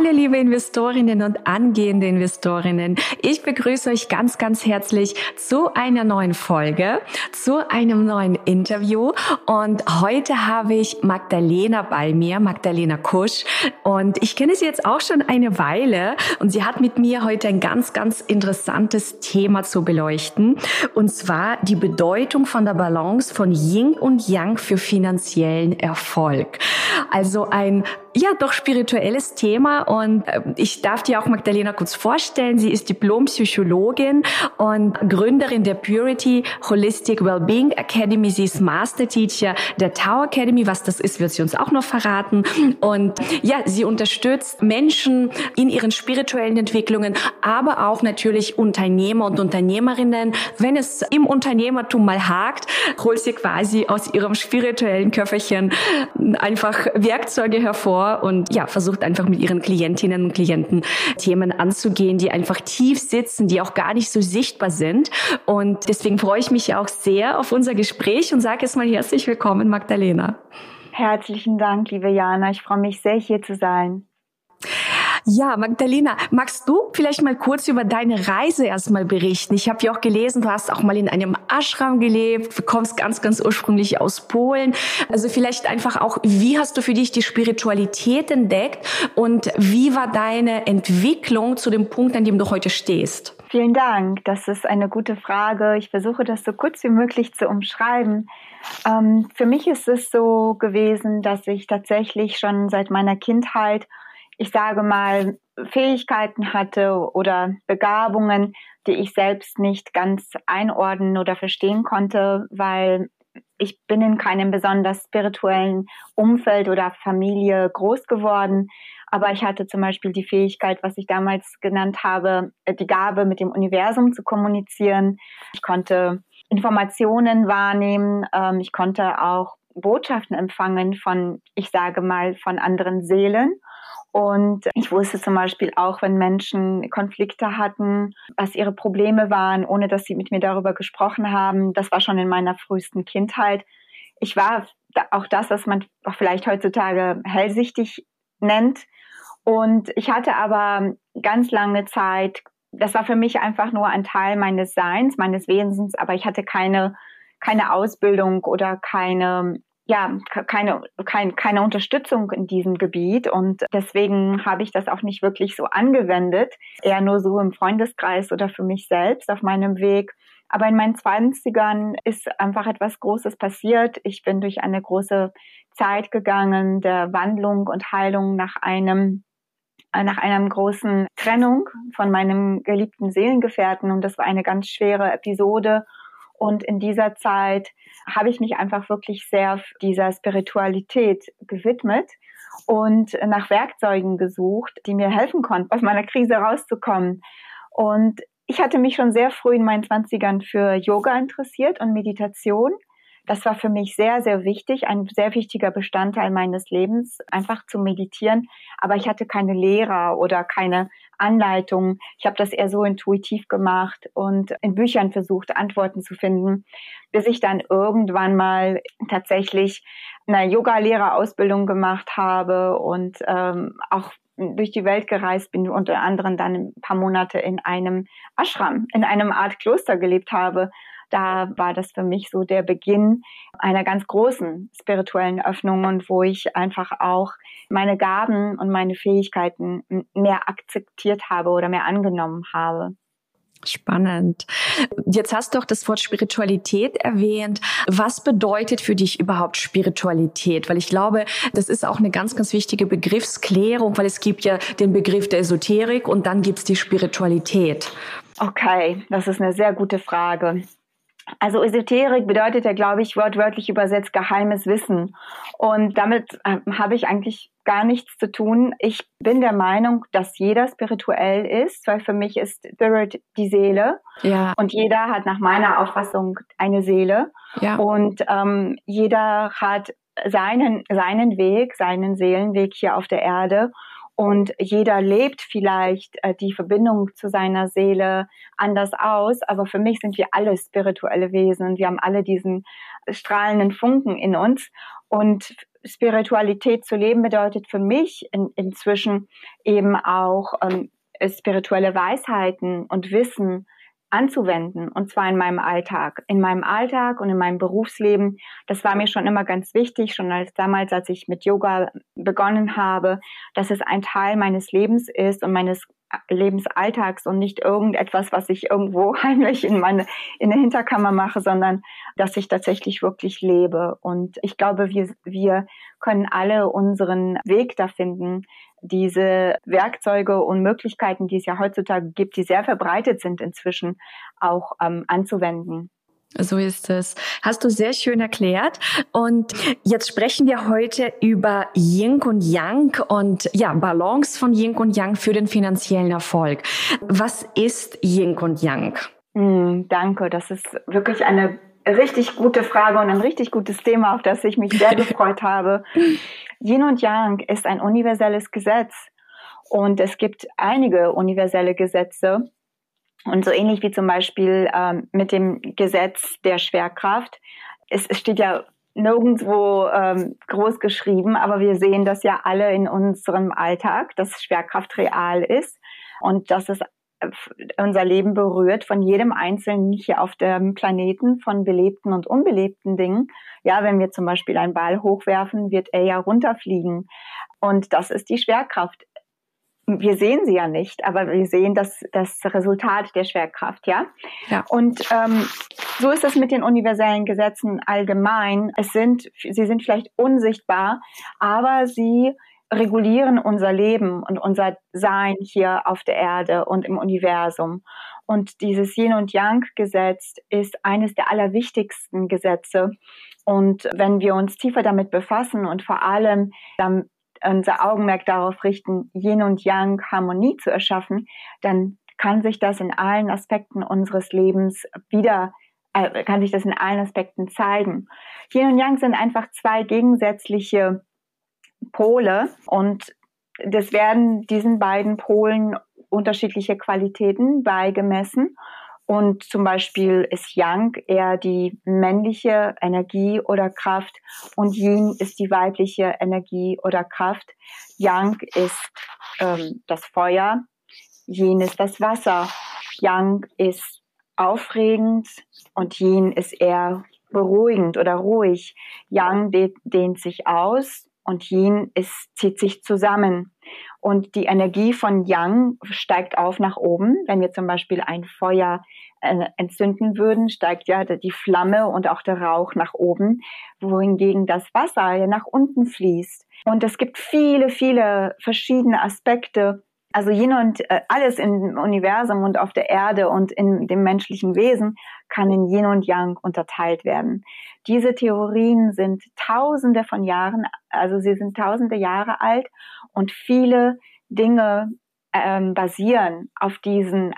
Hallo liebe Investorinnen und angehende Investorinnen. Ich begrüße euch ganz, ganz herzlich zu einer neuen Folge, zu einem neuen Interview. Und heute habe ich Magdalena bei mir, Magdalena Kusch. Und ich kenne sie jetzt auch schon eine Weile und sie hat mit mir heute ein ganz, ganz interessantes Thema zu beleuchten. Und zwar die Bedeutung von der Balance von Yin und Yang für finanziellen Erfolg. Also ein ja, doch spirituelles Thema und äh, ich darf dir auch Magdalena kurz vorstellen. Sie ist Diplompsychologin und Gründerin der Purity Holistic Wellbeing Academy. Sie ist Master Teacher der Tower Academy. Was das ist, wird sie uns auch noch verraten. Und ja, sie unterstützt Menschen in ihren spirituellen Entwicklungen, aber auch natürlich Unternehmer und Unternehmerinnen. Wenn es im Unternehmertum mal hakt, holt sie quasi aus ihrem spirituellen Köfferchen einfach Werkzeuge hervor vor und ja, versucht einfach mit ihren Klientinnen und Klienten Themen anzugehen, die einfach tief sitzen, die auch gar nicht so sichtbar sind. Und deswegen freue ich mich auch sehr auf unser Gespräch und sage jetzt mal herzlich willkommen, Magdalena. Herzlichen Dank, liebe Jana. Ich freue mich sehr, hier zu sein. Ja, Magdalena, magst du vielleicht mal kurz über deine Reise erstmal berichten? Ich habe ja auch gelesen, du hast auch mal in einem Ashram gelebt, du kommst ganz, ganz ursprünglich aus Polen. Also vielleicht einfach auch, wie hast du für dich die Spiritualität entdeckt und wie war deine Entwicklung zu dem Punkt, an dem du heute stehst? Vielen Dank, das ist eine gute Frage. Ich versuche das so kurz wie möglich zu umschreiben. Ähm, für mich ist es so gewesen, dass ich tatsächlich schon seit meiner Kindheit ich sage mal, Fähigkeiten hatte oder Begabungen, die ich selbst nicht ganz einordnen oder verstehen konnte, weil ich bin in keinem besonders spirituellen Umfeld oder Familie groß geworden. Aber ich hatte zum Beispiel die Fähigkeit, was ich damals genannt habe, die Gabe, mit dem Universum zu kommunizieren. Ich konnte Informationen wahrnehmen. Ähm, ich konnte auch Botschaften empfangen von, ich sage mal, von anderen Seelen. Und ich wusste zum Beispiel auch, wenn Menschen Konflikte hatten, was ihre Probleme waren, ohne dass sie mit mir darüber gesprochen haben. Das war schon in meiner frühesten Kindheit. Ich war auch das, was man vielleicht heutzutage hellsichtig nennt. Und ich hatte aber ganz lange Zeit, das war für mich einfach nur ein Teil meines Seins, meines Wesens, aber ich hatte keine, keine Ausbildung oder keine ja, keine, kein, keine Unterstützung in diesem Gebiet und deswegen habe ich das auch nicht wirklich so angewendet, eher nur so im Freundeskreis oder für mich selbst auf meinem Weg. Aber in meinen Zwanzigern ist einfach etwas Großes passiert. Ich bin durch eine große Zeit gegangen der Wandlung und Heilung nach einem nach einer großen Trennung von meinem geliebten Seelengefährten und das war eine ganz schwere Episode und in dieser Zeit habe ich mich einfach wirklich sehr dieser Spiritualität gewidmet und nach Werkzeugen gesucht, die mir helfen konnten, aus meiner Krise rauszukommen. Und ich hatte mich schon sehr früh in meinen Zwanzigern für Yoga interessiert und Meditation das war für mich sehr, sehr wichtig, ein sehr wichtiger Bestandteil meines Lebens, einfach zu meditieren. Aber ich hatte keine Lehrer oder keine Anleitung. Ich habe das eher so intuitiv gemacht und in Büchern versucht, Antworten zu finden, bis ich dann irgendwann mal tatsächlich eine Yoga-Lehrerausbildung gemacht habe und ähm, auch durch die Welt gereist bin, unter anderem dann ein paar Monate in einem Ashram, in einem Art Kloster gelebt habe da war das für mich so der Beginn einer ganz großen spirituellen Öffnung und wo ich einfach auch meine Gaben und meine Fähigkeiten mehr akzeptiert habe oder mehr angenommen habe. Spannend. Jetzt hast du auch das Wort Spiritualität erwähnt. Was bedeutet für dich überhaupt Spiritualität? Weil ich glaube, das ist auch eine ganz, ganz wichtige Begriffsklärung, weil es gibt ja den Begriff der Esoterik und dann gibt es die Spiritualität. Okay, das ist eine sehr gute Frage. Also Esoterik bedeutet ja, glaube ich, wortwörtlich übersetzt geheimes Wissen. Und damit äh, habe ich eigentlich gar nichts zu tun. Ich bin der Meinung, dass jeder spirituell ist, weil für mich ist Spirit die Seele. Ja. Und jeder hat nach meiner Auffassung eine Seele. Ja. Und ähm, jeder hat seinen, seinen Weg, seinen Seelenweg hier auf der Erde. Und jeder lebt vielleicht äh, die Verbindung zu seiner Seele anders aus, aber für mich sind wir alle spirituelle Wesen und wir haben alle diesen strahlenden Funken in uns. Und Spiritualität zu leben bedeutet für mich in, inzwischen eben auch ähm, spirituelle Weisheiten und Wissen anzuwenden, und zwar in meinem Alltag. In meinem Alltag und in meinem Berufsleben, das war mir schon immer ganz wichtig, schon als damals, als ich mit Yoga begonnen habe, dass es ein Teil meines Lebens ist und meines Lebensalltags und nicht irgendetwas, was ich irgendwo heimlich in meine, in der Hinterkammer mache, sondern dass ich tatsächlich wirklich lebe. Und ich glaube, wir, wir können alle unseren Weg da finden, diese Werkzeuge und Möglichkeiten, die es ja heutzutage gibt, die sehr verbreitet sind inzwischen, auch ähm, anzuwenden. So ist es. Hast du sehr schön erklärt. Und jetzt sprechen wir heute über Yin und Yang und ja, Balance von Yin und Yang für den finanziellen Erfolg. Was ist Yin und Yang? Mm, danke. Das ist wirklich eine richtig gute Frage und ein richtig gutes Thema, auf das ich mich sehr gefreut habe. Yin und Yang ist ein universelles Gesetz und es gibt einige universelle Gesetze und so ähnlich wie zum Beispiel ähm, mit dem Gesetz der Schwerkraft. Es, es steht ja nirgendwo ähm, groß geschrieben, aber wir sehen das ja alle in unserem Alltag, dass Schwerkraft real ist und dass es unser Leben berührt von jedem Einzelnen hier auf dem Planeten, von belebten und unbelebten Dingen. Ja, wenn wir zum Beispiel einen Ball hochwerfen, wird er ja runterfliegen. Und das ist die Schwerkraft wir sehen sie ja nicht, aber wir sehen das, das Resultat der Schwerkraft, ja. ja. Und ähm, so ist es mit den universellen Gesetzen allgemein. Es sind, sie sind vielleicht unsichtbar, aber sie regulieren unser Leben und unser Sein hier auf der Erde und im Universum. Und dieses Yin und Yang Gesetz ist eines der allerwichtigsten Gesetze. Und wenn wir uns tiefer damit befassen und vor allem dann unser Augenmerk darauf richten, Yin und Yang Harmonie zu erschaffen, dann kann sich das in allen Aspekten unseres Lebens wieder, äh, kann sich das in allen Aspekten zeigen. Yin und Yang sind einfach zwei gegensätzliche Pole und das werden diesen beiden Polen unterschiedliche Qualitäten beigemessen. Und zum Beispiel ist Yang eher die männliche Energie oder Kraft und Yin ist die weibliche Energie oder Kraft. Yang ist ähm, das Feuer, Yin ist das Wasser. Yang ist aufregend und Yin ist eher beruhigend oder ruhig. Yang dehnt sich aus und Yin ist, zieht sich zusammen. Und die Energie von Yang steigt auf nach oben. Wenn wir zum Beispiel ein Feuer äh, entzünden würden, steigt ja die Flamme und auch der Rauch nach oben, wohingegen das Wasser ja nach unten fließt. Und es gibt viele, viele verschiedene Aspekte, also Yin und äh, alles im Universum und auf der Erde und in dem menschlichen Wesen kann in Yin und Yang unterteilt werden. Diese Theorien sind tausende von Jahren, also sie sind tausende Jahre alt und viele Dinge ähm, basieren auf diesen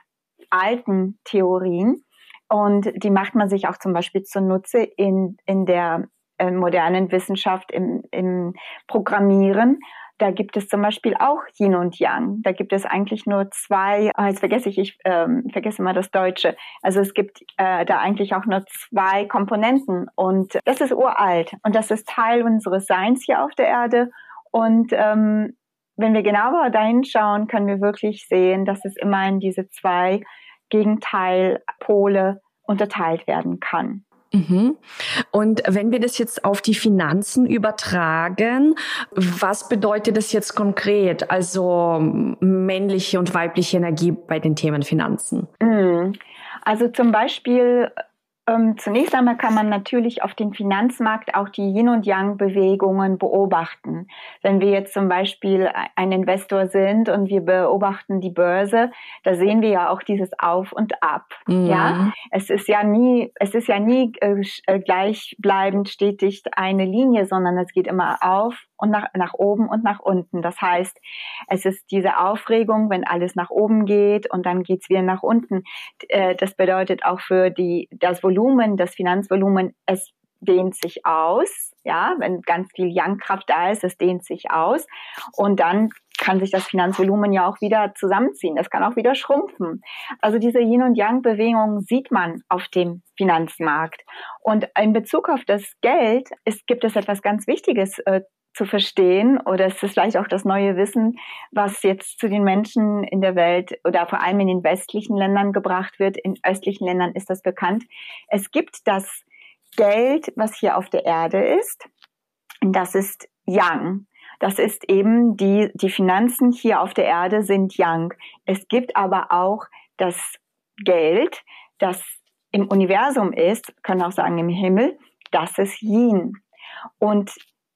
alten Theorien. Und die macht man sich auch zum Beispiel zunutze in, in der äh, modernen Wissenschaft, im, im Programmieren. Da gibt es zum Beispiel auch Yin und Yang. Da gibt es eigentlich nur zwei, oh, jetzt vergesse ich, ich ähm, vergesse mal das Deutsche. Also es gibt äh, da eigentlich auch nur zwei Komponenten und das ist uralt und das ist Teil unseres Seins hier auf der Erde. Und ähm, wenn wir genauer dahin schauen, können wir wirklich sehen, dass es immer in diese zwei Gegenteilpole unterteilt werden kann. Mhm. Und wenn wir das jetzt auf die Finanzen übertragen, was bedeutet das jetzt konkret? Also männliche und weibliche Energie bei den Themen Finanzen? Mhm. Also zum Beispiel ähm, zunächst einmal kann man natürlich auf dem Finanzmarkt auch die Yin- und Yang-Bewegungen beobachten. Wenn wir jetzt zum Beispiel ein Investor sind und wir beobachten die Börse, da sehen wir ja auch dieses Auf und Ab. Mhm. Ja, es ist ja nie, es ist ja nie äh, äh gleichbleibend stetig eine Linie, sondern es geht immer auf und nach, nach oben und nach unten. Das heißt, es ist diese Aufregung, wenn alles nach oben geht und dann geht's wieder nach unten. Äh, das bedeutet auch für die, das Volumen, das Finanzvolumen, es dehnt sich aus. Ja, wenn ganz viel Yang-Kraft da ist, es dehnt sich aus. Und dann kann sich das Finanzvolumen ja auch wieder zusammenziehen. Es kann auch wieder schrumpfen. Also diese Yin- und Yang-Bewegung sieht man auf dem Finanzmarkt. Und in Bezug auf das Geld ist, gibt es etwas ganz Wichtiges äh, zu verstehen oder es ist vielleicht auch das neue Wissen, was jetzt zu den Menschen in der Welt oder vor allem in den westlichen Ländern gebracht wird. In östlichen Ländern ist das bekannt. Es gibt das Geld, was hier auf der Erde ist. Das ist Yang. Das ist eben die, die Finanzen hier auf der Erde sind Yang. Es gibt aber auch das Geld, das im Universum ist, können auch sagen im Himmel, das ist Yin. Und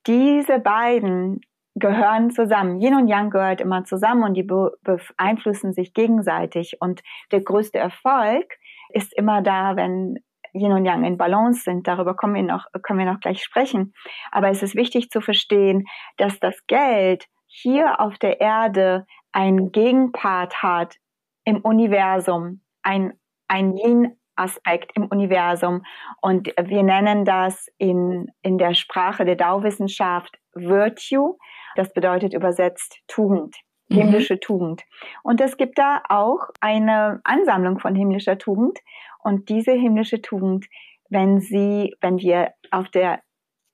diese beiden gehören zusammen. Yin und Yang gehört immer zusammen und die beeinflussen sich gegenseitig. Und der größte Erfolg ist immer da, wenn Yin und Yang in Balance sind. Darüber kommen wir noch, können wir noch gleich sprechen. Aber es ist wichtig zu verstehen, dass das Geld hier auf der Erde einen Gegenpart hat im Universum, ein, ein Yin Aspekt im Universum. Und wir nennen das in, in der Sprache der Dao-Wissenschaft Virtue. Das bedeutet übersetzt Tugend, mhm. himmlische mhm. Tugend. Und es gibt da auch eine Ansammlung von himmlischer Tugend. Und diese himmlische Tugend, wenn sie, wenn wir auf der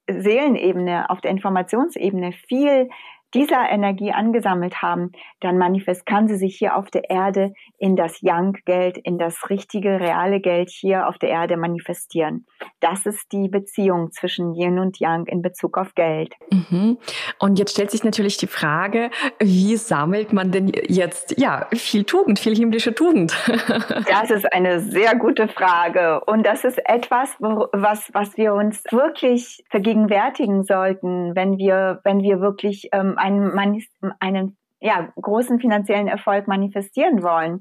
Seelenebene, auf der Informationsebene viel dieser Energie angesammelt haben, dann manifest kann sie sich hier auf der Erde in das Yang-Geld, in das richtige, reale Geld hier auf der Erde manifestieren. Das ist die Beziehung zwischen Yin und Yang in Bezug auf Geld. Mhm. Und jetzt stellt sich natürlich die Frage, wie sammelt man denn jetzt, ja, viel Tugend, viel himmlische Tugend? das ist eine sehr gute Frage. Und das ist etwas, was, was wir uns wirklich vergegenwärtigen sollten, wenn wir, wenn wir wirklich ähm, einen, einen ja, großen finanziellen Erfolg manifestieren wollen.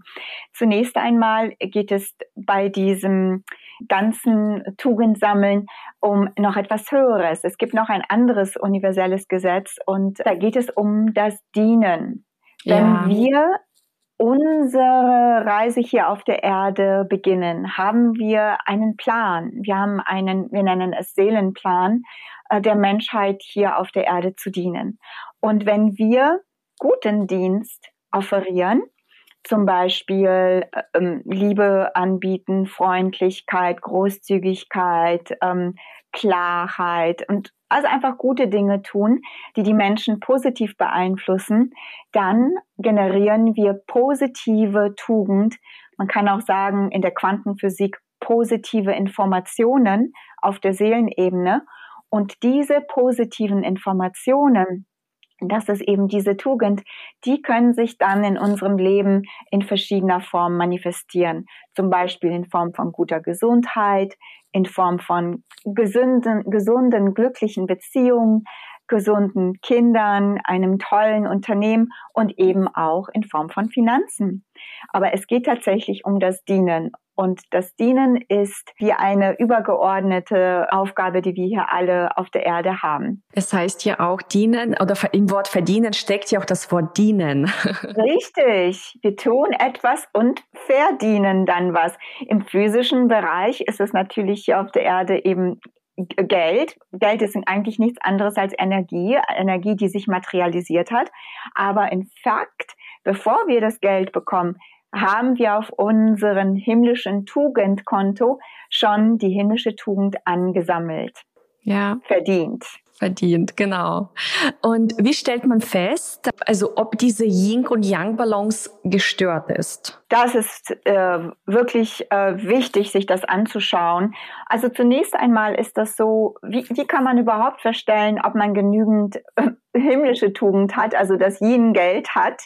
Zunächst einmal geht es bei diesem ganzen Tugendsammeln um noch etwas Höheres. Es gibt noch ein anderes universelles Gesetz und da geht es um das Dienen. Ja. Wenn wir unsere Reise hier auf der Erde beginnen, haben wir einen Plan. Wir haben einen, wir nennen es Seelenplan äh, der Menschheit hier auf der Erde zu dienen. Und wenn wir guten Dienst offerieren, zum Beispiel ähm, Liebe anbieten, Freundlichkeit, Großzügigkeit, ähm, Klarheit und also einfach gute Dinge tun, die die Menschen positiv beeinflussen, dann generieren wir positive Tugend. Man kann auch sagen, in der Quantenphysik positive Informationen auf der Seelenebene. Und diese positiven Informationen das ist eben diese Tugend, die können sich dann in unserem Leben in verschiedener Form manifestieren. Zum Beispiel in Form von guter Gesundheit, in Form von gesunden, gesunden, glücklichen Beziehungen, gesunden Kindern, einem tollen Unternehmen und eben auch in Form von Finanzen. Aber es geht tatsächlich um das Dienen. Und das Dienen ist wie eine übergeordnete Aufgabe, die wir hier alle auf der Erde haben. Es heißt ja auch dienen oder im Wort verdienen steckt ja auch das Wort dienen. Richtig. Wir tun etwas und verdienen dann was. Im physischen Bereich ist es natürlich hier auf der Erde eben Geld. Geld ist eigentlich nichts anderes als Energie, Energie, die sich materialisiert hat. Aber in Fakt, bevor wir das Geld bekommen, haben wir auf unseren himmlischen Tugendkonto schon die himmlische Tugend angesammelt. Ja. Verdient verdient, genau. Und wie stellt man fest, also ob diese Yin- und Yang-Balance gestört ist? Das ist äh, wirklich äh, wichtig, sich das anzuschauen. Also zunächst einmal ist das so, wie, wie kann man überhaupt feststellen, ob man genügend äh, himmlische Tugend hat, also das Yin-Geld hat?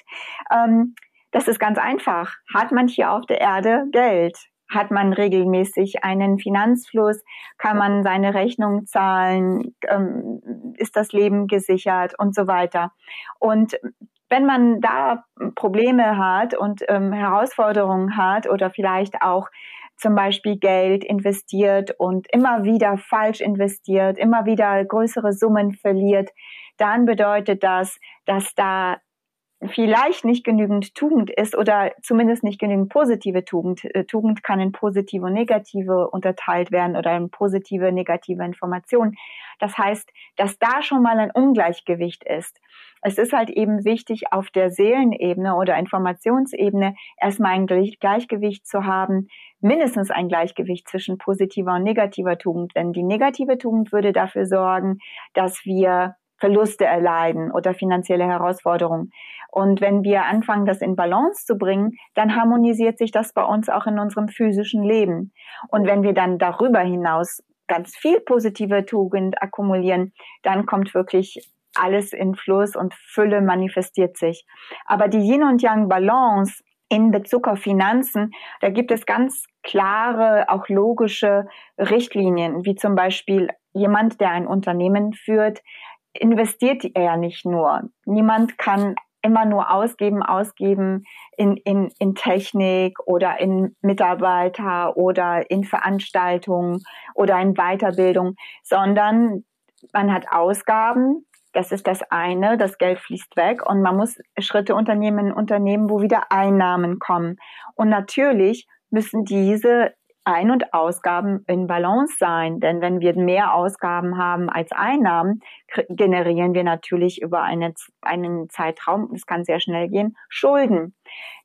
Ähm, das ist ganz einfach. Hat man hier auf der Erde Geld? hat man regelmäßig einen Finanzfluss? Kann man seine Rechnung zahlen? Ähm, ist das Leben gesichert und so weiter? Und wenn man da Probleme hat und ähm, Herausforderungen hat oder vielleicht auch zum Beispiel Geld investiert und immer wieder falsch investiert, immer wieder größere Summen verliert, dann bedeutet das, dass da vielleicht nicht genügend Tugend ist oder zumindest nicht genügend positive Tugend. Äh, Tugend kann in positive und negative unterteilt werden oder in positive, negative Informationen. Das heißt, dass da schon mal ein Ungleichgewicht ist. Es ist halt eben wichtig, auf der Seelenebene oder Informationsebene erstmal ein Gleichgewicht zu haben, mindestens ein Gleichgewicht zwischen positiver und negativer Tugend. Denn die negative Tugend würde dafür sorgen, dass wir Verluste erleiden oder finanzielle Herausforderungen. Und wenn wir anfangen, das in Balance zu bringen, dann harmonisiert sich das bei uns auch in unserem physischen Leben. Und wenn wir dann darüber hinaus ganz viel positive Tugend akkumulieren, dann kommt wirklich alles in Fluss und Fülle manifestiert sich. Aber die Yin und Yang Balance in Bezug auf Finanzen, da gibt es ganz klare, auch logische Richtlinien, wie zum Beispiel jemand, der ein Unternehmen führt, investiert er ja nicht nur. Niemand kann immer nur ausgeben, ausgeben in, in, in Technik oder in Mitarbeiter oder in Veranstaltungen oder in Weiterbildung, sondern man hat Ausgaben, das ist das eine, das Geld fließt weg und man muss Schritte unternehmen, Unternehmen, wo wieder Einnahmen kommen. Und natürlich müssen diese ein- und Ausgaben in Balance sein. Denn wenn wir mehr Ausgaben haben als Einnahmen, generieren wir natürlich über eine, einen Zeitraum, es kann sehr schnell gehen, Schulden.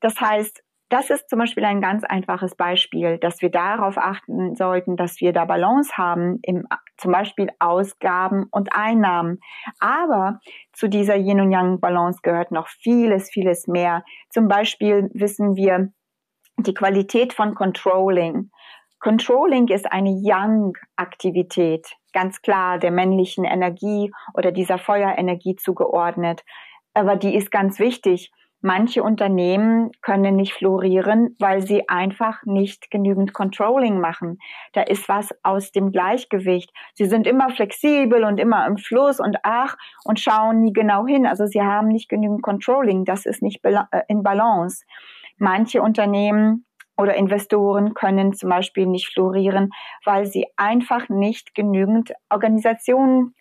Das heißt, das ist zum Beispiel ein ganz einfaches Beispiel, dass wir darauf achten sollten, dass wir da Balance haben, im, zum Beispiel Ausgaben und Einnahmen. Aber zu dieser Yin und Yang Balance gehört noch vieles, vieles mehr. Zum Beispiel wissen wir, die Qualität von Controlling. Controlling ist eine Yang-Aktivität, ganz klar der männlichen Energie oder dieser Feuerenergie zugeordnet. Aber die ist ganz wichtig. Manche Unternehmen können nicht florieren, weil sie einfach nicht genügend Controlling machen. Da ist was aus dem Gleichgewicht. Sie sind immer flexibel und immer im Fluss und ach und schauen nie genau hin. Also sie haben nicht genügend Controlling. Das ist nicht äh, in Balance. Manche Unternehmen oder Investoren können zum Beispiel nicht florieren, weil sie einfach nicht genügend Organisation,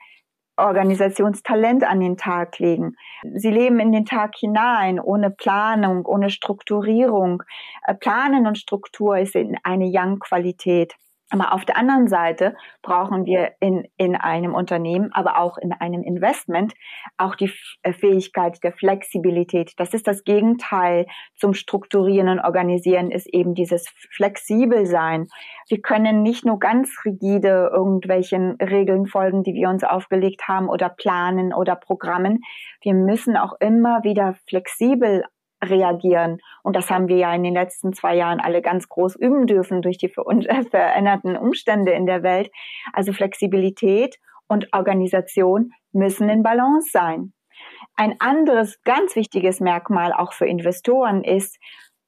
Organisationstalent an den Tag legen. Sie leben in den Tag hinein, ohne Planung, ohne Strukturierung. Äh, Planen und Struktur ist eine Young-Qualität. Aber auf der anderen Seite brauchen wir in, in einem Unternehmen, aber auch in einem Investment auch die äh, Fähigkeit der Flexibilität. Das ist das Gegenteil zum Strukturieren und Organisieren, ist eben dieses flexibel sein. Wir können nicht nur ganz rigide irgendwelchen Regeln folgen, die wir uns aufgelegt haben oder planen oder programmen. Wir müssen auch immer wieder flexibel reagieren. Und das haben wir ja in den letzten zwei Jahren alle ganz groß üben dürfen durch die veränderten Umstände in der Welt. Also Flexibilität und Organisation müssen in Balance sein. Ein anderes ganz wichtiges Merkmal auch für Investoren ist,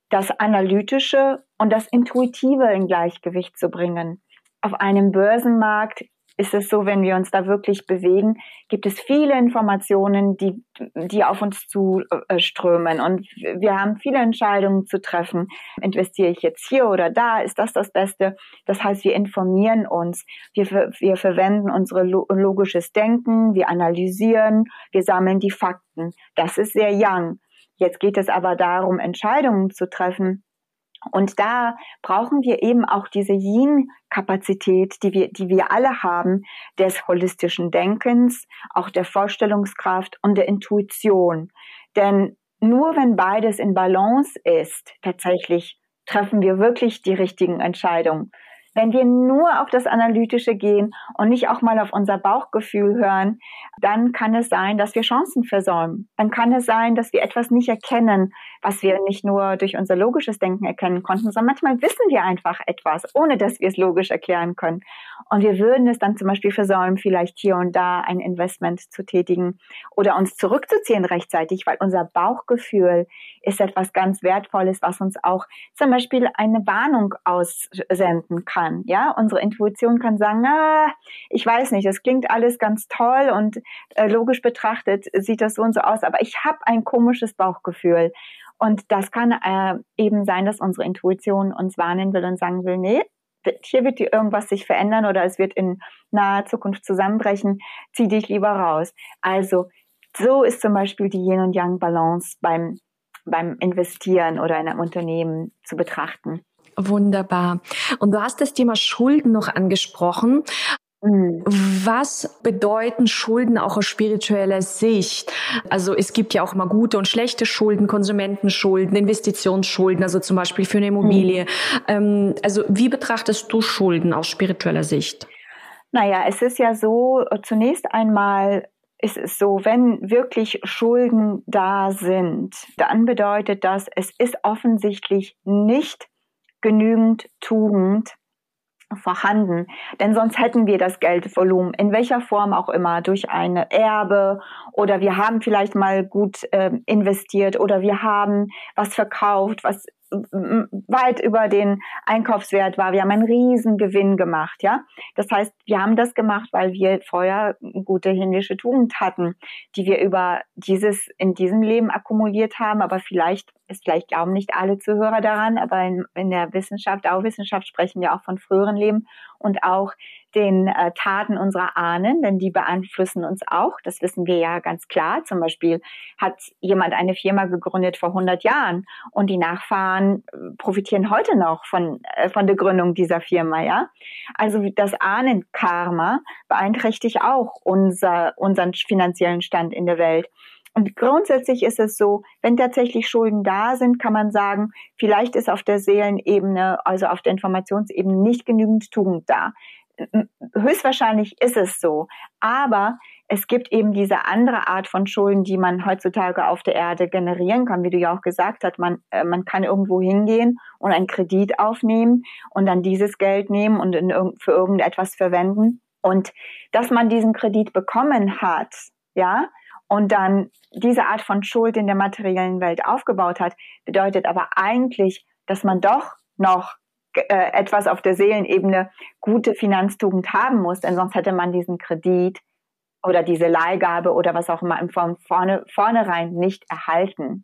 das Analytische und das Intuitive in Gleichgewicht zu bringen. Auf einem Börsenmarkt ist es so, wenn wir uns da wirklich bewegen, gibt es viele Informationen, die, die auf uns zu äh. Und wir haben viele Entscheidungen zu treffen. Investiere ich jetzt hier oder da? Ist das das Beste? Das heißt, wir informieren uns. Wir, wir verwenden unsere logisches Denken. Wir analysieren. Wir sammeln die Fakten. Das ist sehr young. Jetzt geht es aber darum, Entscheidungen zu treffen, und da brauchen wir eben auch diese Yin-Kapazität, die wir, die wir alle haben, des holistischen Denkens, auch der Vorstellungskraft und der Intuition. Denn nur wenn beides in Balance ist, tatsächlich treffen wir wirklich die richtigen Entscheidungen. Wenn wir nur auf das Analytische gehen und nicht auch mal auf unser Bauchgefühl hören, dann kann es sein, dass wir Chancen versäumen. Dann kann es sein, dass wir etwas nicht erkennen, was wir nicht nur durch unser logisches Denken erkennen konnten, sondern manchmal wissen wir einfach etwas, ohne dass wir es logisch erklären können. Und wir würden es dann zum Beispiel versäumen, vielleicht hier und da ein Investment zu tätigen oder uns zurückzuziehen rechtzeitig, weil unser Bauchgefühl ist etwas ganz Wertvolles, was uns auch zum Beispiel eine Warnung aussenden kann. Ja, unsere Intuition kann sagen, na, ich weiß nicht, das klingt alles ganz toll und äh, logisch betrachtet sieht das so und so aus, aber ich habe ein komisches Bauchgefühl. Und das kann äh, eben sein, dass unsere Intuition uns warnen will und sagen will, nee, hier wird irgendwas sich verändern oder es wird in naher Zukunft zusammenbrechen, zieh dich lieber raus. Also so ist zum Beispiel die Yin und Yang Balance beim beim Investieren oder in einem Unternehmen zu betrachten. Wunderbar. Und du hast das Thema Schulden noch angesprochen. Mhm. Was bedeuten Schulden auch aus spiritueller Sicht? Also es gibt ja auch mal gute und schlechte Schulden, Konsumentenschulden, Investitionsschulden, also zum Beispiel für eine Immobilie. Mhm. Also wie betrachtest du Schulden aus spiritueller Sicht? Naja, es ist ja so, zunächst einmal ist es so, wenn wirklich Schulden da sind, dann bedeutet das, es ist offensichtlich nicht genügend Tugend vorhanden. Denn sonst hätten wir das Geldvolumen in welcher Form auch immer durch eine Erbe oder wir haben vielleicht mal gut äh, investiert oder wir haben was verkauft, was weit über den Einkaufswert war. Wir haben einen riesen Gewinn gemacht, ja. Das heißt, wir haben das gemacht, weil wir vorher gute himmlische Tugend hatten, die wir über dieses, in diesem Leben akkumuliert haben. Aber vielleicht, ist vielleicht glauben nicht alle Zuhörer daran, aber in, in der Wissenschaft, auch Wissenschaft sprechen wir auch von früheren Leben und auch den äh, Taten unserer Ahnen, denn die beeinflussen uns auch. Das wissen wir ja ganz klar. Zum Beispiel hat jemand eine Firma gegründet vor 100 Jahren und die Nachfahren äh, profitieren heute noch von, äh, von der Gründung dieser Firma, ja. Also das Ahnenkarma beeinträchtigt auch unser, unseren finanziellen Stand in der Welt. Und grundsätzlich ist es so, wenn tatsächlich Schulden da sind, kann man sagen, vielleicht ist auf der Seelenebene, also auf der Informationsebene nicht genügend Tugend da höchstwahrscheinlich ist es so. Aber es gibt eben diese andere Art von Schulden, die man heutzutage auf der Erde generieren kann, wie du ja auch gesagt hast. Man, äh, man kann irgendwo hingehen und einen Kredit aufnehmen und dann dieses Geld nehmen und in, für irgendetwas verwenden. Und dass man diesen Kredit bekommen hat, ja, und dann diese Art von Schuld in der materiellen Welt aufgebaut hat, bedeutet aber eigentlich, dass man doch noch äh, etwas auf der Seelenebene gute Finanztugend haben muss, denn sonst hätte man diesen Kredit oder diese Leihgabe oder was auch immer im Form vorne, vornherein nicht erhalten.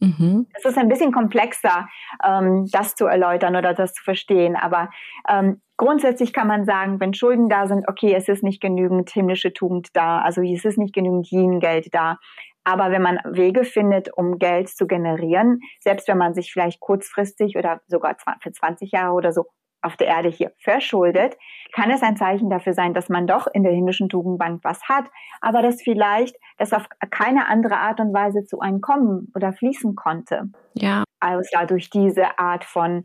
Mhm. Es ist ein bisschen komplexer, ähm, das zu erläutern oder das zu verstehen. Aber ähm, grundsätzlich kann man sagen, wenn Schulden da sind, okay, es ist nicht genügend himmlische Tugend da, also es ist nicht genügend Yin-Geld da. Aber wenn man Wege findet, um Geld zu generieren, selbst wenn man sich vielleicht kurzfristig oder sogar für 20 Jahre oder so auf der Erde hier verschuldet, kann es ein Zeichen dafür sein, dass man doch in der himmlischen Tugendbank was hat, aber dass vielleicht das auf keine andere Art und Weise zu einem kommen oder fließen konnte. Ja. Also durch diese Art von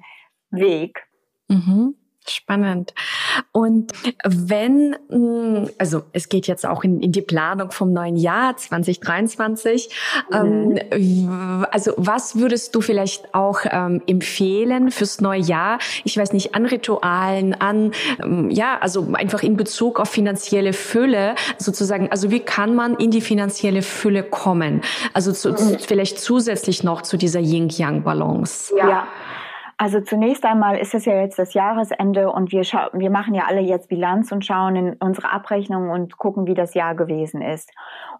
Weg. Mhm. Spannend. Und wenn, hm, also es geht jetzt auch in, in die Planung vom neuen Jahr 2023. Mhm. Ähm, also was würdest du vielleicht auch ähm, empfehlen fürs neue Jahr? Ich weiß nicht, an Ritualen, an, ähm, ja, also einfach in Bezug auf finanzielle Fülle sozusagen. Also wie kann man in die finanzielle Fülle kommen? Also zu, mhm. vielleicht zusätzlich noch zu dieser Yin-Yang-Balance. ja. Also zunächst einmal ist es ja jetzt das Jahresende und wir, wir machen ja alle jetzt Bilanz und schauen in unsere Abrechnung und gucken, wie das Jahr gewesen ist.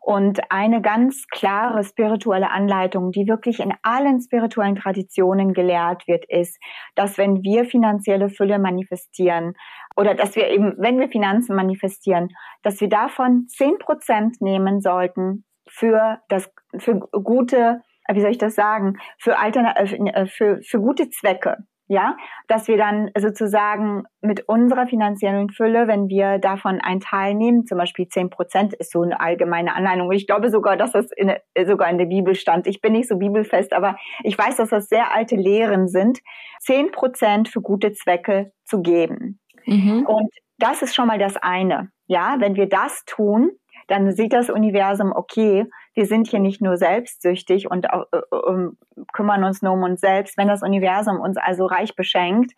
Und eine ganz klare spirituelle Anleitung, die wirklich in allen spirituellen Traditionen gelehrt wird, ist, dass wenn wir finanzielle Fülle manifestieren oder dass wir eben, wenn wir Finanzen manifestieren, dass wir davon zehn Prozent nehmen sollten für das, für gute wie soll ich das sagen, für, Altern äh, für, für gute Zwecke. Ja, dass wir dann sozusagen mit unserer finanziellen Fülle, wenn wir davon einen Teil nehmen, zum Beispiel zehn Prozent ist so eine allgemeine Anleitung. Ich glaube sogar, dass das in, sogar in der Bibel stand. Ich bin nicht so bibelfest, aber ich weiß, dass das sehr alte Lehren sind, zehn Prozent für gute Zwecke zu geben. Mhm. Und das ist schon mal das eine. Ja, wenn wir das tun, dann sieht das Universum, okay, wir sind hier nicht nur selbstsüchtig und äh, äh, kümmern uns nur um uns selbst. Wenn das Universum uns also reich beschenkt,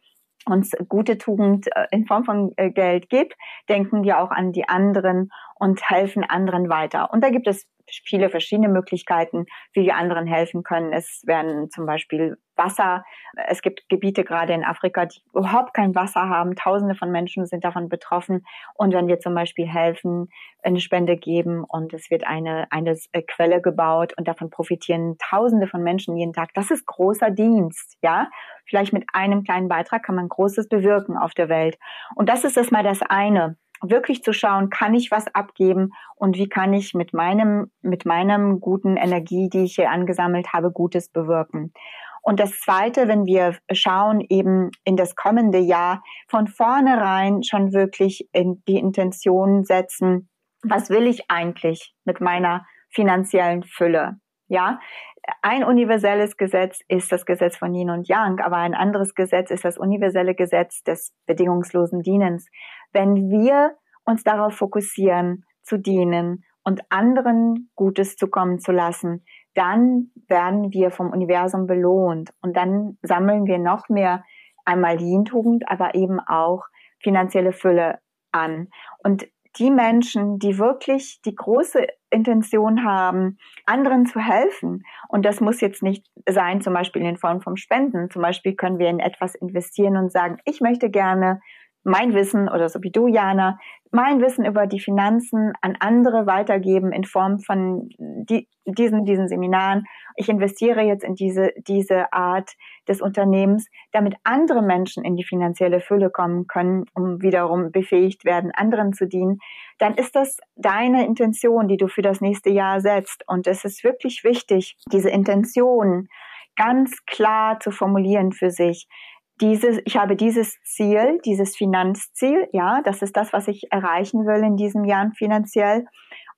uns gute Tugend äh, in Form von äh, Geld gibt, denken wir auch an die anderen und helfen anderen weiter. Und da gibt es viele verschiedene Möglichkeiten, wie wir anderen helfen können. Es werden zum Beispiel Wasser. Es gibt Gebiete gerade in Afrika, die überhaupt kein Wasser haben. Tausende von Menschen sind davon betroffen. Und wenn wir zum Beispiel helfen, eine Spende geben und es wird eine, eine Quelle gebaut und davon profitieren Tausende von Menschen jeden Tag, das ist großer Dienst, ja. Vielleicht mit einem kleinen Beitrag kann man Großes bewirken auf der Welt. Und das ist erstmal das eine wirklich zu schauen, kann ich was abgeben und wie kann ich mit meinem, mit meinem guten Energie, die ich hier angesammelt habe, Gutes bewirken. Und das Zweite, wenn wir schauen eben in das kommende Jahr, von vornherein schon wirklich in die Intention setzen, was will ich eigentlich mit meiner finanziellen Fülle? Ja, ein universelles Gesetz ist das Gesetz von Yin und Yang, aber ein anderes Gesetz ist das universelle Gesetz des bedingungslosen Dienens. Wenn wir uns darauf fokussieren, zu dienen und anderen Gutes zukommen zu lassen, dann werden wir vom Universum belohnt und dann sammeln wir noch mehr einmal Yin-Tugend, aber eben auch finanzielle Fülle an. Und die Menschen, die wirklich die große Intention haben, anderen zu helfen. Und das muss jetzt nicht sein, zum Beispiel in Form von Spenden. Zum Beispiel können wir in etwas investieren und sagen, ich möchte gerne mein Wissen oder so wie du, Jana, mein Wissen über die Finanzen an andere weitergeben in Form von die, diesen, diesen Seminaren. Ich investiere jetzt in diese, diese Art des Unternehmens, damit andere Menschen in die finanzielle Fülle kommen können, um wiederum befähigt werden, anderen zu dienen. Dann ist das deine Intention, die du für das nächste Jahr setzt. Und es ist wirklich wichtig, diese Intention ganz klar zu formulieren für sich dieses, ich habe dieses Ziel, dieses Finanzziel, ja, das ist das, was ich erreichen will in diesem Jahr finanziell.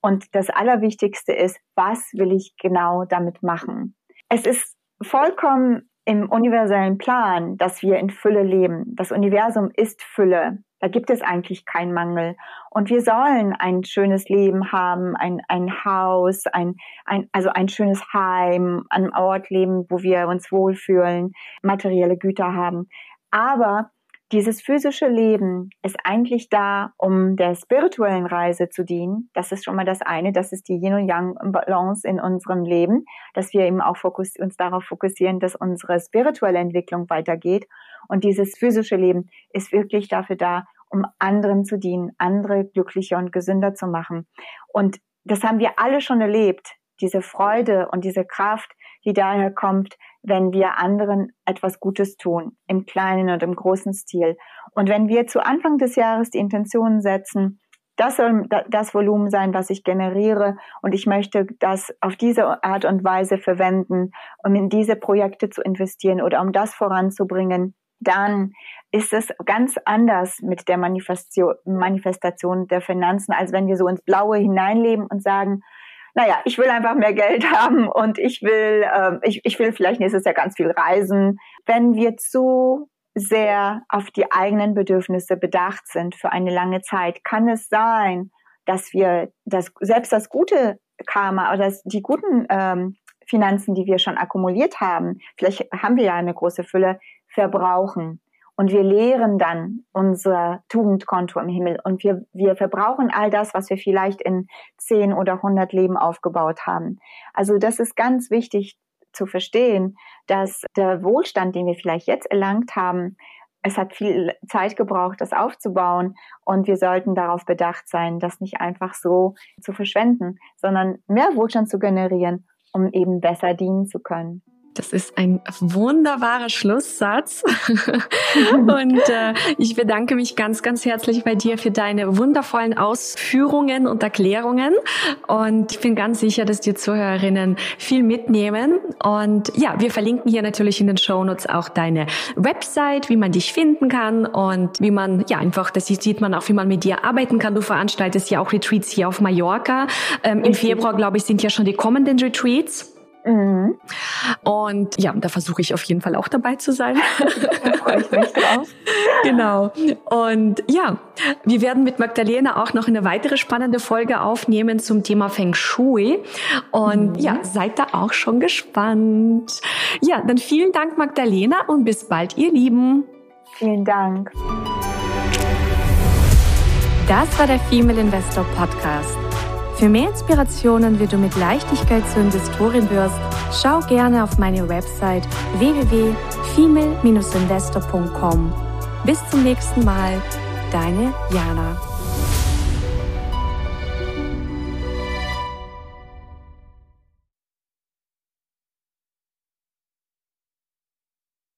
Und das Allerwichtigste ist, was will ich genau damit machen? Es ist vollkommen im universellen Plan, dass wir in Fülle leben. Das Universum ist Fülle. Da gibt es eigentlich keinen Mangel. Und wir sollen ein schönes Leben haben, ein, ein Haus, ein, ein, also ein schönes Heim, an Ort leben, wo wir uns wohlfühlen, materielle Güter haben. Aber dieses physische Leben ist eigentlich da, um der spirituellen Reise zu dienen. Das ist schon mal das eine. Das ist die Yin und Yang Balance in unserem Leben, dass wir eben auch fokus uns darauf fokussieren, dass unsere spirituelle Entwicklung weitergeht. Und dieses physische Leben ist wirklich dafür da, um anderen zu dienen, andere glücklicher und gesünder zu machen. Und das haben wir alle schon erlebt. Diese Freude und diese Kraft, die daher kommt, wenn wir anderen etwas Gutes tun, im kleinen und im großen Stil. Und wenn wir zu Anfang des Jahres die Intentionen setzen, das soll das Volumen sein, was ich generiere und ich möchte das auf diese Art und Weise verwenden, um in diese Projekte zu investieren oder um das voranzubringen, dann ist es ganz anders mit der Manifestation, Manifestation der Finanzen, als wenn wir so ins Blaue hineinleben und sagen, naja, ich will einfach mehr Geld haben und ich will, äh, ich, ich will vielleicht nächstes Jahr ganz viel reisen. Wenn wir zu sehr auf die eigenen Bedürfnisse bedacht sind für eine lange Zeit, kann es sein, dass wir das, selbst das gute Karma oder das, die guten ähm, Finanzen, die wir schon akkumuliert haben, vielleicht haben wir ja eine große Fülle, verbrauchen. Und wir leeren dann unser Tugendkonto im Himmel und wir, wir verbrauchen all das, was wir vielleicht in zehn oder hundert Leben aufgebaut haben. Also das ist ganz wichtig zu verstehen, dass der Wohlstand, den wir vielleicht jetzt erlangt haben, es hat viel Zeit gebraucht, das aufzubauen und wir sollten darauf bedacht sein, das nicht einfach so zu verschwenden, sondern mehr Wohlstand zu generieren, um eben besser dienen zu können. Das ist ein wunderbarer Schlusssatz. und äh, ich bedanke mich ganz, ganz herzlich bei dir für deine wundervollen Ausführungen und Erklärungen. Und ich bin ganz sicher, dass die Zuhörerinnen viel mitnehmen. Und ja, wir verlinken hier natürlich in den Shownotes auch deine Website, wie man dich finden kann und wie man, ja, einfach, das sieht man auch, wie man mit dir arbeiten kann. Du veranstaltest ja auch Retreats hier auf Mallorca. Ähm, Im Februar, glaube ich, sind ja schon die kommenden Retreats. Mhm. Und ja, da versuche ich auf jeden Fall auch dabei zu sein. Da freue ich mich drauf. genau. Und ja, wir werden mit Magdalena auch noch eine weitere spannende Folge aufnehmen zum Thema Feng Shui. Und mhm. ja, seid da auch schon gespannt. Ja, dann vielen Dank, Magdalena, und bis bald, ihr Lieben. Vielen Dank. Das war der Female Investor Podcast. Für mehr Inspirationen, wie du mit Leichtigkeit zur Investorin wirst, schau gerne auf meine Website www.female-investor.com. Bis zum nächsten Mal, deine Jana.